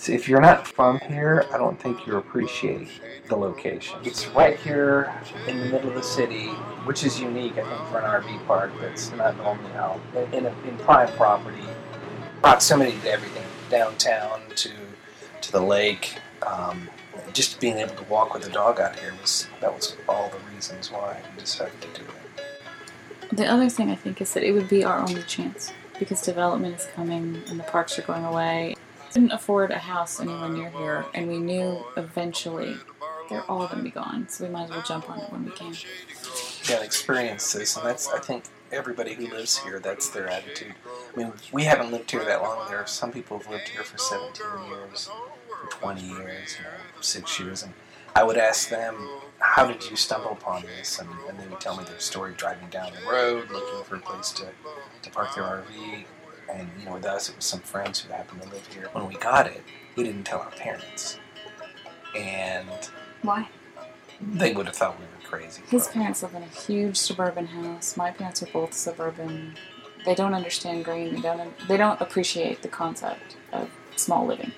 So if you're not from here, I don't think you appreciate the location. It's right here in the middle of the city, which is unique, I think, for an RV park that's not normally out in, a, in prime property. Proximity to everything, downtown to to the lake. Um, just being able to walk with a dog out here was that was all the reasons why we decided to do it. The other thing I think is that it would be our only chance because development is coming and the parks are going away. Couldn't afford a house anywhere near here, and we knew eventually they're all going to be gone, so we might as well jump on it when we can. Yeah, experience this, and that's I think everybody who lives here, that's their attitude. I mean, we haven't lived here that long. There are some people who've lived here for 17 years, for 20 years, you know, six years, and I would ask them, "How did you stumble upon this?" And, and they would tell me their story driving down the road, looking for a place to, to park their RV. And you know, with us, it was some friends who happened to live here. When we got it, we didn't tell our parents, and Why? they would have thought we were crazy. His parents live in a huge suburban house. My parents are both suburban. They don't understand green. They don't. They don't appreciate the concept of small living.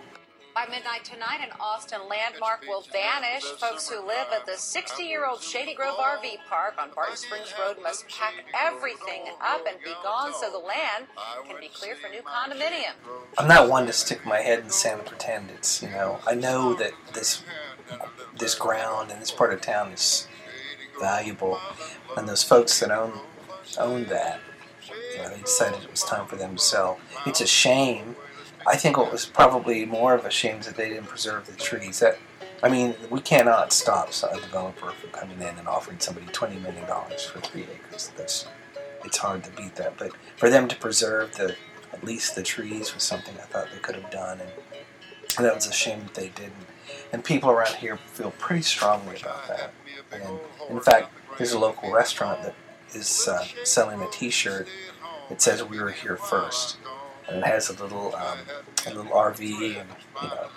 By midnight tonight, an Austin landmark will vanish. Folks who live at the 60 year old Shady Grove RV Park on Barton Springs Road must pack everything up and be gone so the land can be cleared for new condominium. I'm not one to stick my head in sand and pretend it's you know. I know that this this ground and this part of town is valuable, and those folks that own own that, you know, they decided it was time for them to sell. It's a shame. I think what was probably more of a shame that they didn't preserve the trees. That I mean, we cannot stop a developer from coming in and offering somebody twenty million dollars for three acres. That's it's hard to beat that. But for them to preserve the at least the trees was something I thought they could have done, and that was a shame that they didn't. And people around here feel pretty strongly about that. And in fact, there's a local restaurant that is uh, selling a T-shirt that says "We were here first. And it has a little um, a little RV and you know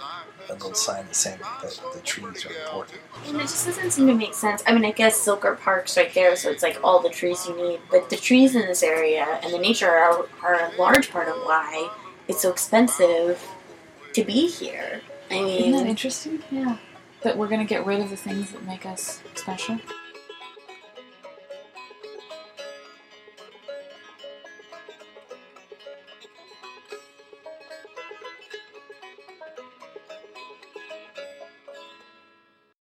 a little sign saying that the trees are important. And it just doesn't seem to make sense. I mean, I guess Zilker Park's right there, so it's like all the trees you need. But the trees in this area and the nature are, are a large part of why it's so expensive to be here. I mean, Isn't that interesting? Yeah. That we're gonna get rid of the things that make us special.